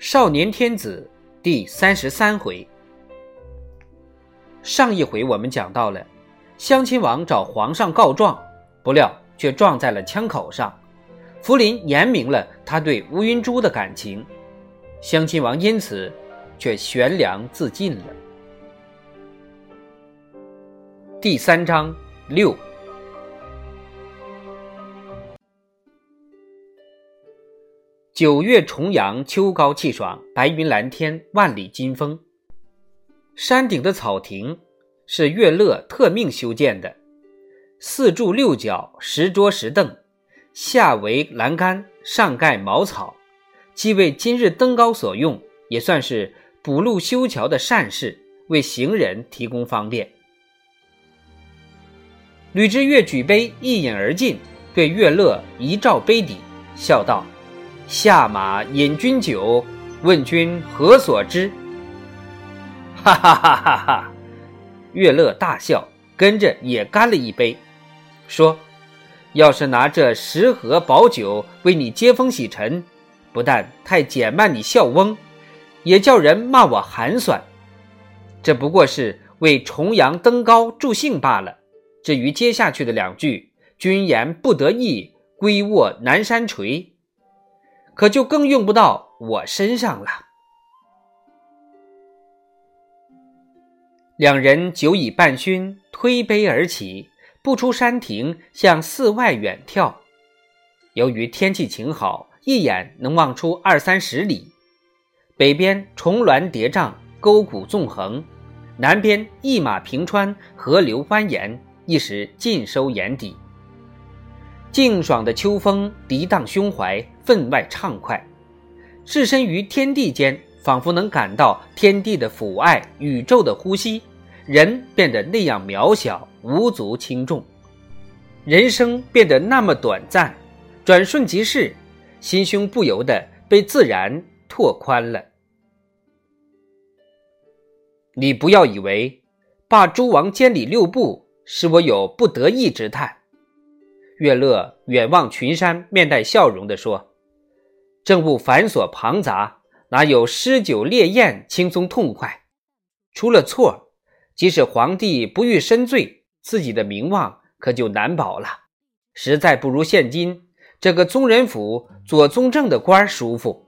少年天子第三十三回。上一回我们讲到了，襄亲王找皇上告状，不料却撞在了枪口上。福临言明了他对乌云珠的感情，襄亲王因此却悬梁自尽了。第三章六。九月重阳，秋高气爽，白云蓝天，万里金风。山顶的草亭是乐乐特命修建的，四柱六角，石桌石凳，下围栏杆，上盖茅草，既为今日登高所用，也算是补路修桥的善事，为行人提供方便。吕之岳举杯一饮而尽，对乐乐一照杯底，笑道。下马饮君酒，问君何所之？哈哈哈哈哈！乐乐大笑，跟着也干了一杯，说：“要是拿这十盒宝酒为你接风洗尘，不但太减慢你笑翁，也叫人骂我寒酸。这不过是为重阳登高助兴罢了。至于接下去的两句‘君言不得意，归卧南山陲’。”可就更用不到我身上了。两人酒已半醺，推杯而起，不出山亭，向寺外远眺。由于天气晴好，一眼能望出二三十里。北边重峦叠嶂，沟谷纵横；南边一马平川，河流蜿蜒，一时尽收眼底。静爽的秋风涤荡胸怀，分外畅快。置身于天地间，仿佛能感到天地的抚爱，宇宙的呼吸，人变得那样渺小，无足轻重。人生变得那么短暂，转瞬即逝，心胸不由得被自然拓宽了。你不要以为罢诸王监理六部，使我有不得意之叹。乐乐远望群山，面带笑容地说：“政务繁琐庞杂，哪有诗酒烈宴轻松痛快？出了错，即使皇帝不欲深罪，自己的名望可就难保了。实在不如现今这个宗人府做宗正的官舒服。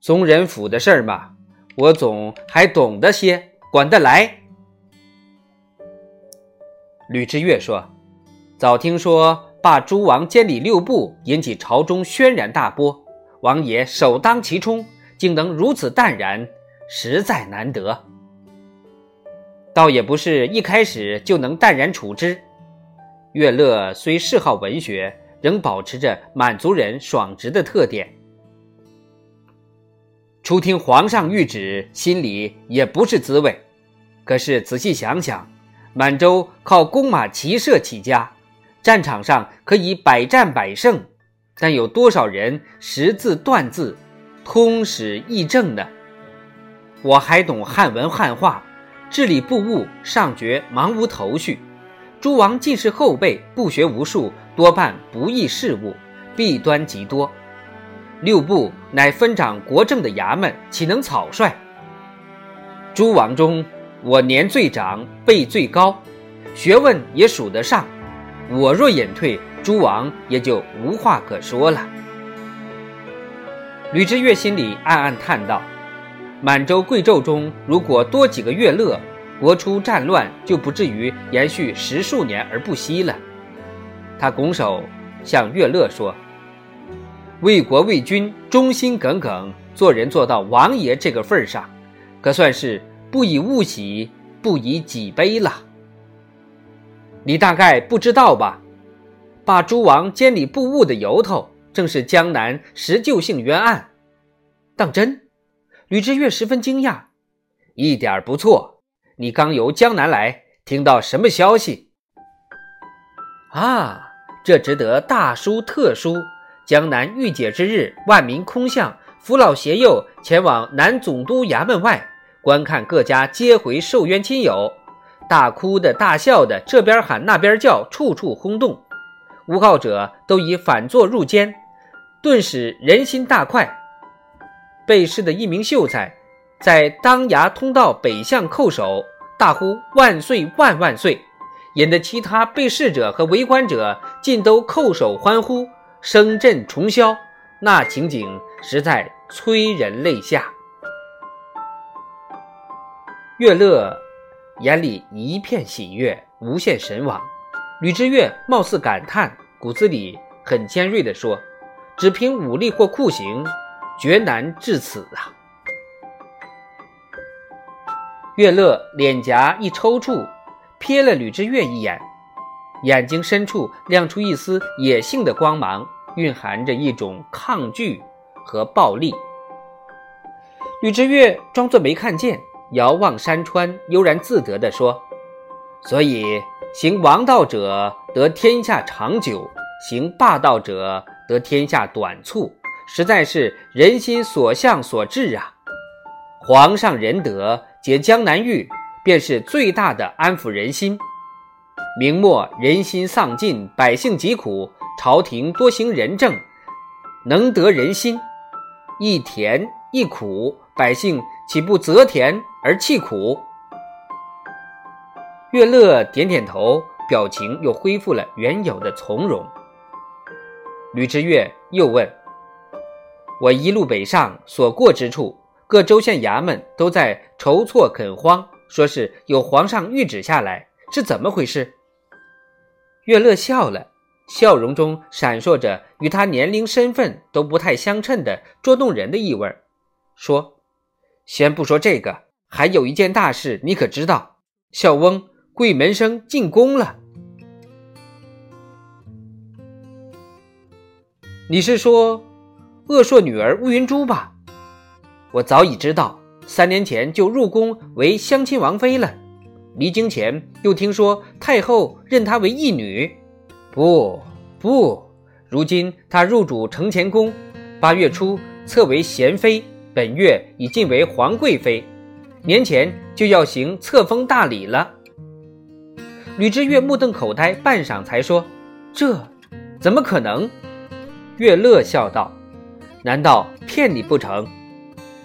宗人府的事儿嘛，我总还懂得些，管得来。”吕之岳说。早听说罢诸王监理六部，引起朝中轩然大波。王爷首当其冲，竟能如此淡然，实在难得。倒也不是一开始就能淡然处之。乐乐虽嗜好文学，仍保持着满族人爽直的特点。初听皇上谕旨，心里也不是滋味。可是仔细想想，满洲靠弓马骑射起家。战场上可以百战百胜，但有多少人识字断字、通史议政呢？我还懂汉文汉话，治理部务尚觉茫无头绪。诸王尽是后辈，不学无术，多半不议事务，弊端极多。六部乃分掌国政的衙门，岂能草率？诸王中，我年最长，辈最高，学问也数得上。我若隐退，诸王也就无话可说了。吕之岳心里暗暗叹道：“满洲贵胄中，如果多几个乐乐，国初战乱就不至于延续十数年而不息了。”他拱手向乐乐说：“为国为君，忠心耿耿，做人做到王爷这个份上，可算是不以物喜，不以己悲了。”你大概不知道吧？罢诸王监理布务的由头，正是江南石臼姓冤案。当真？吕之岳十分惊讶。一点不错。你刚由江南来，听到什么消息？啊，这值得大书特书。江南御姐之日，万民空巷，扶老携幼前往南总督衙门外，观看各家接回受冤亲友。大哭的、大笑的，这边喊那边叫，处处轰动。诬告者都已反坐入监，顿时人心大快。被试的一名秀才，在当衙通道北向叩首，大呼“万岁万万岁”，引得其他被试者和围观者尽都叩首欢呼，声震重霄。那情景实在催人泪下。乐乐眼里一片喜悦，无限神往。吕之岳貌似感叹，骨子里很尖锐地说：“只凭武力或酷刑，绝难至此啊！”乐乐脸颊一抽搐，瞥了吕之岳一眼，眼睛深处亮出一丝野性的光芒，蕴含着一种抗拒和暴力。吕之岳装作没看见。遥望山川，悠然自得地说：“所以行王道者得天下长久，行霸道者得天下短促，实在是人心所向所致啊！皇上仁德，解江南狱，便是最大的安抚人心。明末人心丧尽，百姓疾苦，朝廷多行仁政，能得人心。一甜一苦，百姓岂不择甜？”而弃苦，乐乐点点头，表情又恢复了原有的从容。吕之岳又问：“我一路北上所过之处，各州县衙门都在筹措垦荒，说是有皇上谕旨下来，是怎么回事？”乐乐笑了，笑容中闪烁着与他年龄、身份都不太相称的捉弄人的意味，说：“先不说这个。”还有一件大事，你可知道？孝翁贵门生进宫了。你是说鄂硕女儿乌云珠吧？我早已知道，三年前就入宫为相亲王妃了。离京前又听说太后认她为义女。不不，如今他入主承乾宫，八月初册为贤妃，本月已晋为皇贵妃。年前就要行册封大礼了。吕之岳目瞪口呆，半晌才说：“这怎么可能？”岳乐笑道：“难道骗你不成？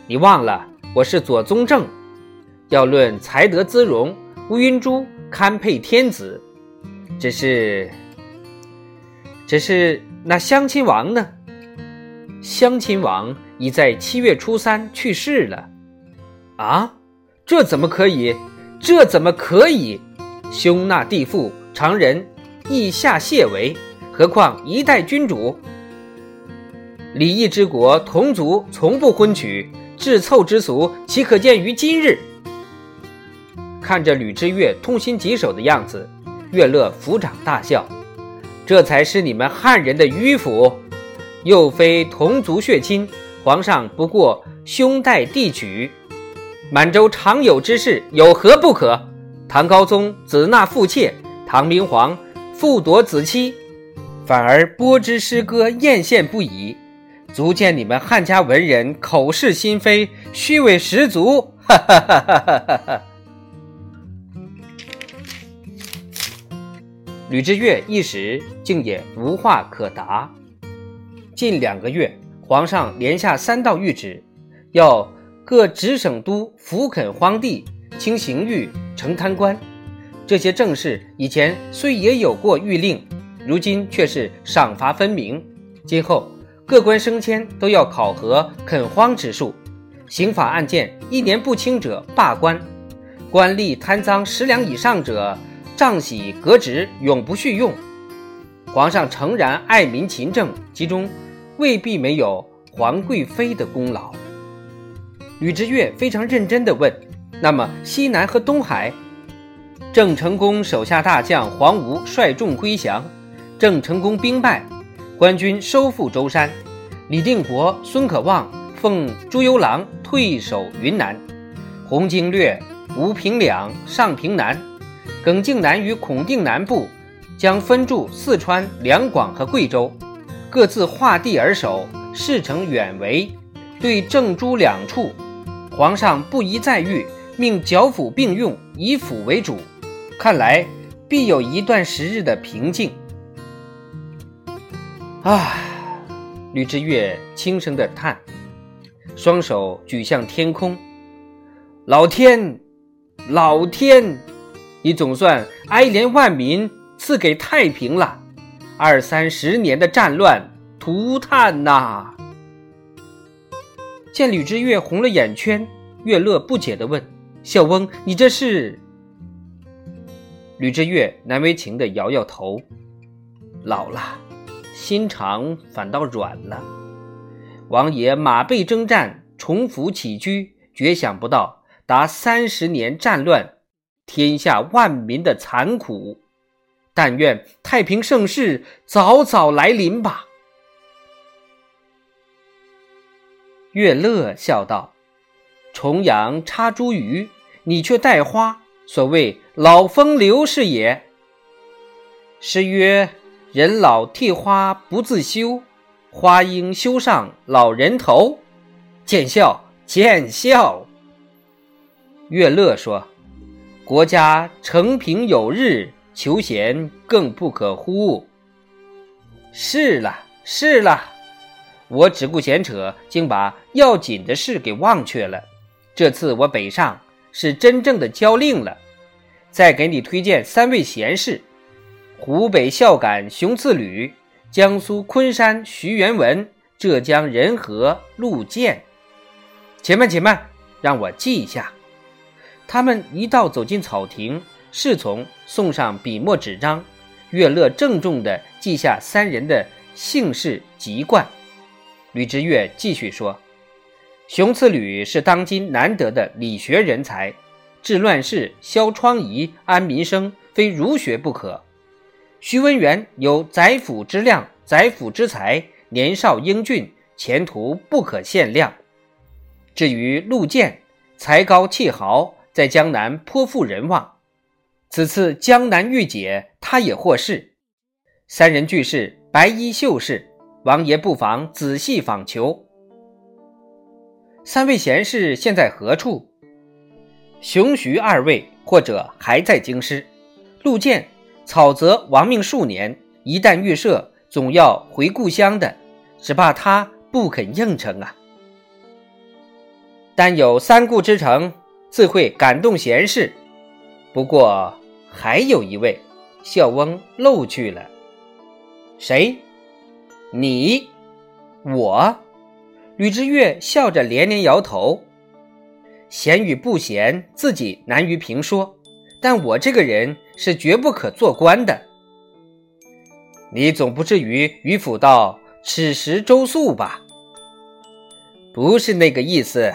你忘了我是左宗正。要论才德姿容，乌云珠堪配天子。只是，只是那相亲王呢？相亲王已在七月初三去世了。啊？”这怎么可以？这怎么可以？兄纳弟妇，常人意下谢为，何况一代君主？礼义之国，同族从不婚娶，至凑之俗，岂可见于今日？看着吕之岳痛心疾首的样子，岳乐抚掌大笑：“这才是你们汉人的迂腐，又非同族血亲，皇上不过兄代弟娶。”满洲常有之事，有何不可？唐高宗子纳父妾，唐明皇复夺子妻，反而播之诗歌，艳羡不已，足见你们汉家文人口是心非，虚伪十足。哈哈哈哈哈哈！吕之岳一时竟也无话可答。近两个月，皇上连下三道谕旨，要。各直省都抚垦荒地、清刑狱、惩贪官，这些政事以前虽也有过谕令，如今却是赏罚分明。今后各官升迁都要考核垦荒指数，刑法案件一年不清者罢官，官吏贪赃十两以上者杖洗革职，永不续用。皇上诚然爱民勤政，其中未必没有皇贵妃的功劳。吕之岳非常认真地问：“那么西南和东海？”郑成功手下大将黄吴率众归降，郑成功兵败，官军收复舟山。李定国、孙可望奉朱由榔退守云南。洪经略、吴平两上平南，耿敬南与孔定南部将分驻四川、两广和贵州，各自划地而守，事成远为。对郑朱两处。皇上不宜再遇，命剿抚并用，以抚为主。看来必有一段时日的平静。啊，吕之岳轻声的叹：“双手举向天空。老天，老天，你总算哀怜万民，赐给太平了。二三十年的战乱，涂炭呐！见吕之月红了眼圈，月乐不解地问：“小翁，你这是？”吕之月难为情地摇摇头：“老了，心肠反倒软了。王爷马背征战，重服起居，绝想不到达三十年战乱，天下万民的残苦。”但愿太平盛世早早来临吧。月乐笑道：“重阳插茱萸，你却带花，所谓老风流是也。诗曰：‘人老替花不自羞，花应羞上老人头。’见笑，见笑。”月乐说：“国家承平有日。”求贤更不可忽。是了，是了，我只顾闲扯，竟把要紧的事给忘却了。这次我北上是真正的交令了。再给你推荐三位贤士：湖北孝感熊次履，江苏昆山徐元文，浙江仁和陆建。且慢，且慢，让我记一下。他们一道走进草亭。侍从送上笔墨纸张，乐乐郑重地记下三人的姓氏籍贯。吕之岳继续说：“熊次履是当今难得的理学人才，治乱世、消疮痍、安民生，非儒学不可。徐文元有宰辅之量、宰辅之才，年少英俊，前途不可限量。至于陆建，才高气豪，在江南颇负人望。”此次江南御姐，他也获释。三人俱是白衣秀士，王爷不妨仔细访求。三位贤士现在何处？熊徐二位或者还在京师。陆建草泽亡命数年，一旦预设，总要回故乡的，只怕他不肯应承啊。但有三顾之诚，自会感动贤士。不过。还有一位，孝翁漏去了。谁？你？我？吕之岳笑着连连摇头。贤与不贤，自己难于评说。但我这个人是绝不可做官的。你总不至于迂腐到此时周粟吧？不是那个意思。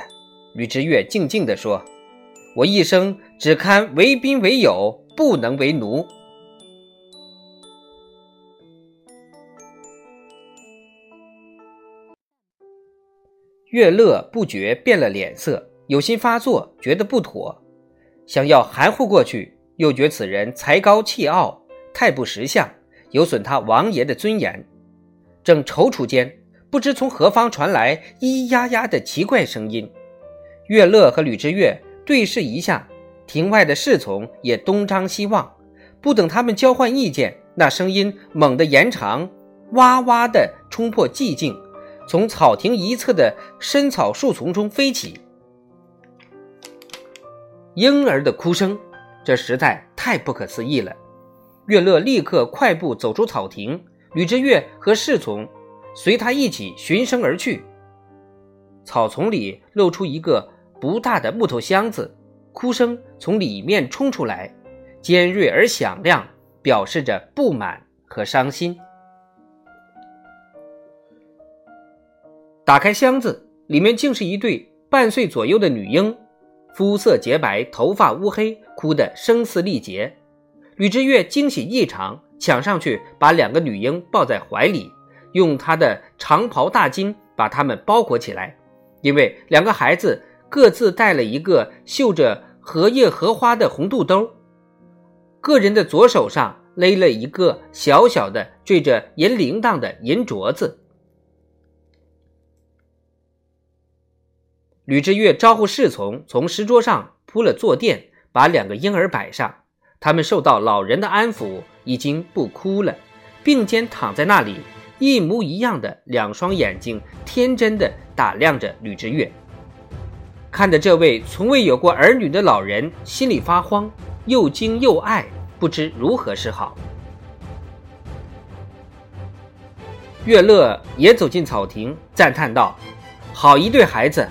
吕之岳静静地说：“我一生只堪为宾为友。”不能为奴。乐乐不觉变了脸色，有心发作，觉得不妥，想要含糊过去，又觉此人才高气傲，太不识相，有损他王爷的尊严。正踌躇间，不知从何方传来咿咿呀呀的奇怪声音。乐乐和吕之月对视一下。庭外的侍从也东张西望，不等他们交换意见，那声音猛地延长，哇哇地冲破寂静，从草亭一侧的深草树丛中飞起。婴儿的哭声，这实在太不可思议了。月乐立刻快步走出草亭，吕之月和侍从随他一起循声而去。草丛里露出一个不大的木头箱子。哭声从里面冲出来，尖锐而响亮，表示着不满和伤心。打开箱子，里面竟是一对半岁左右的女婴，肤色洁白，头发乌黑，哭得声嘶力竭。吕之月惊喜异常，抢上去把两个女婴抱在怀里，用他的长袍大襟把她们包裹起来，因为两个孩子。各自带了一个绣着荷叶荷花的红肚兜，个人的左手上勒了一个小小的缀着银铃铛的银镯子。吕之月招呼侍从从石桌上铺了坐垫，把两个婴儿摆上。他们受到老人的安抚，已经不哭了，并肩躺在那里，一模一样的两双眼睛，天真的打量着吕之月，看着这位从未有过儿女的老人心里发慌，又惊又爱，不知如何是好。月乐也走进草亭，赞叹道：“好一对孩子，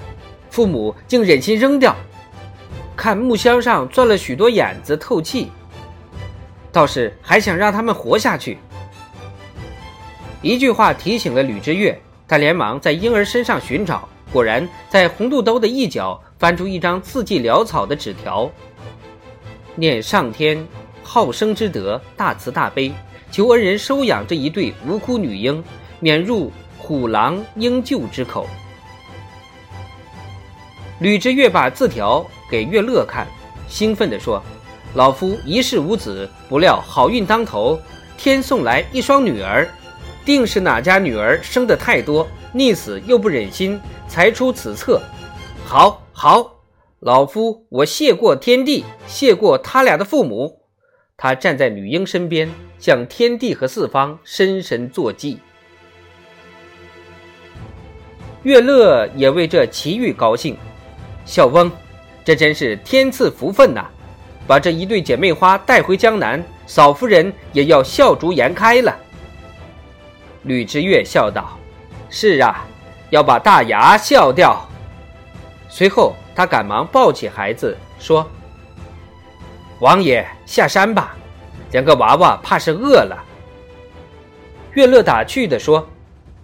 父母竟忍心扔掉。看木箱上钻了许多眼子，透气。倒是还想让他们活下去。”一句话提醒了吕之月，他连忙在婴儿身上寻找，果然在红肚兜的一角翻出一张字迹潦草的纸条，念上天好生之德，大慈大悲，求恩人收养这一对无辜女婴。免入虎狼鹰鹫之口。吕之月把字条给月乐看，兴奋地说：“老夫一世无子，不料好运当头，天送来一双女儿，定是哪家女儿生的太多，溺死又不忍心，才出此策。好，好，老夫我谢过天地，谢过他俩的父母。”他站在女婴身边，向天地和四方深深作揖。月乐也为这奇遇高兴，小翁，这真是天赐福分呐！把这一对姐妹花带回江南，嫂夫人也要笑逐颜开了。吕之月笑道：“是啊，要把大牙笑掉。”随后，他赶忙抱起孩子说：“王爷下山吧，两个娃娃怕是饿了。”月乐打趣地说：“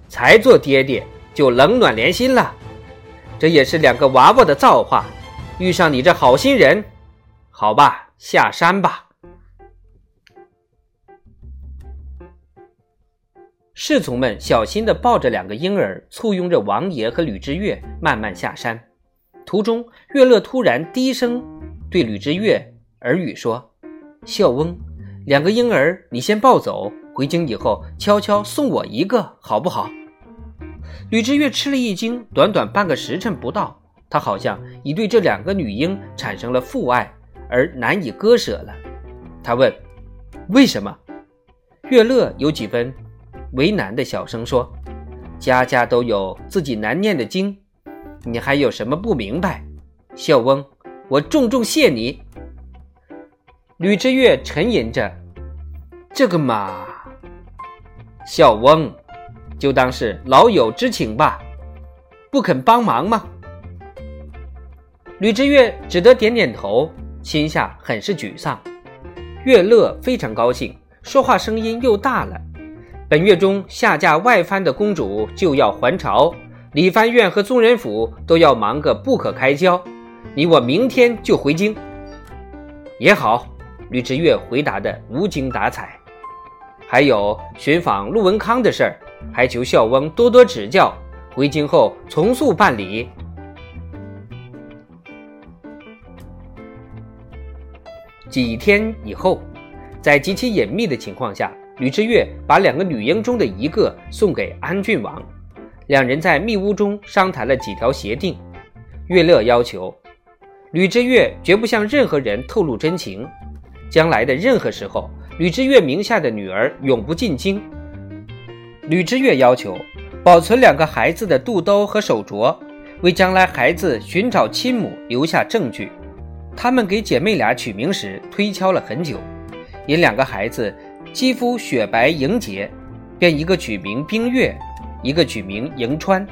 才做爹爹。”就冷暖连心了，这也是两个娃娃的造化。遇上你这好心人，好吧，下山吧。侍从们小心地抱着两个婴儿，簇拥着王爷和吕之月慢慢下山。途中，月乐突然低声对吕之月耳语说：“孝翁，两个婴儿你先抱走，回京以后悄悄送我一个，好不好？”吕之月吃了一惊，短短半个时辰不到，他好像已对这两个女婴产生了父爱，而难以割舍了。他问：“为什么？”月乐有几分为难的小声说：“家家都有自己难念的经，你还有什么不明白？”孝翁，我重重谢你。吕之月沉吟着：“这个嘛，孝翁。”就当是老友之情吧，不肯帮忙吗？吕之月只得点点头，心下很是沮丧。月乐非常高兴，说话声音又大了。本月中下嫁外藩的公主就要还朝，李藩院和宗人府都要忙个不可开交。你我明天就回京也好。吕志月回答的无精打采。还有寻访陆文康的事儿。还求孝翁多多指教，回京后从速办理。几天以后，在极其隐秘的情况下，吕之月把两个女婴中的一个送给安郡王。两人在密屋中商谈了几条协定。月乐要求吕之月绝不向任何人透露真情，将来的任何时候，吕之月名下的女儿永不进京。吕之月要求保存两个孩子的肚兜和手镯，为将来孩子寻找亲母留下证据。他们给姐妹俩取名时推敲了很久，因两个孩子肌肤雪白莹洁，便一个取名冰月，一个取名迎川。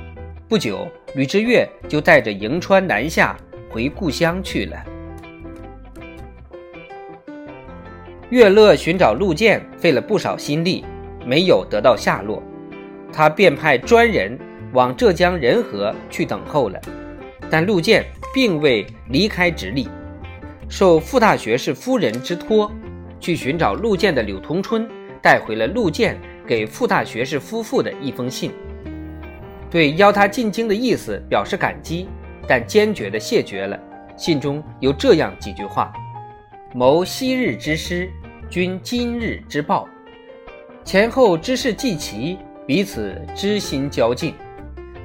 不久，吕之月就带着迎川南下回故乡去了。月乐寻找陆建费了不少心力。没有得到下落，他便派专人往浙江仁和去等候了。但陆建并未离开直隶，受傅大学士夫人之托，去寻找陆建的柳同春带回了陆建给傅大学士夫妇的一封信，对邀他进京的意思表示感激，但坚决地谢绝了。信中有这样几句话：“谋昔日之师，君今日之报。”前后之事既齐，彼此知心交敬。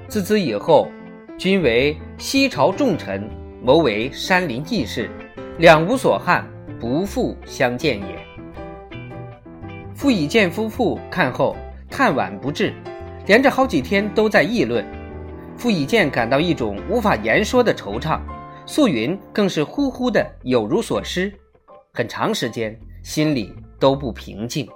自此以后，均为西朝重臣，谋为山林义士，两无所憾，不复相见也。傅以健夫妇看后，叹惋不至，连着好几天都在议论。傅以渐感到一种无法言说的惆怅，素云更是呼呼的有如所失，很长时间心里都不平静。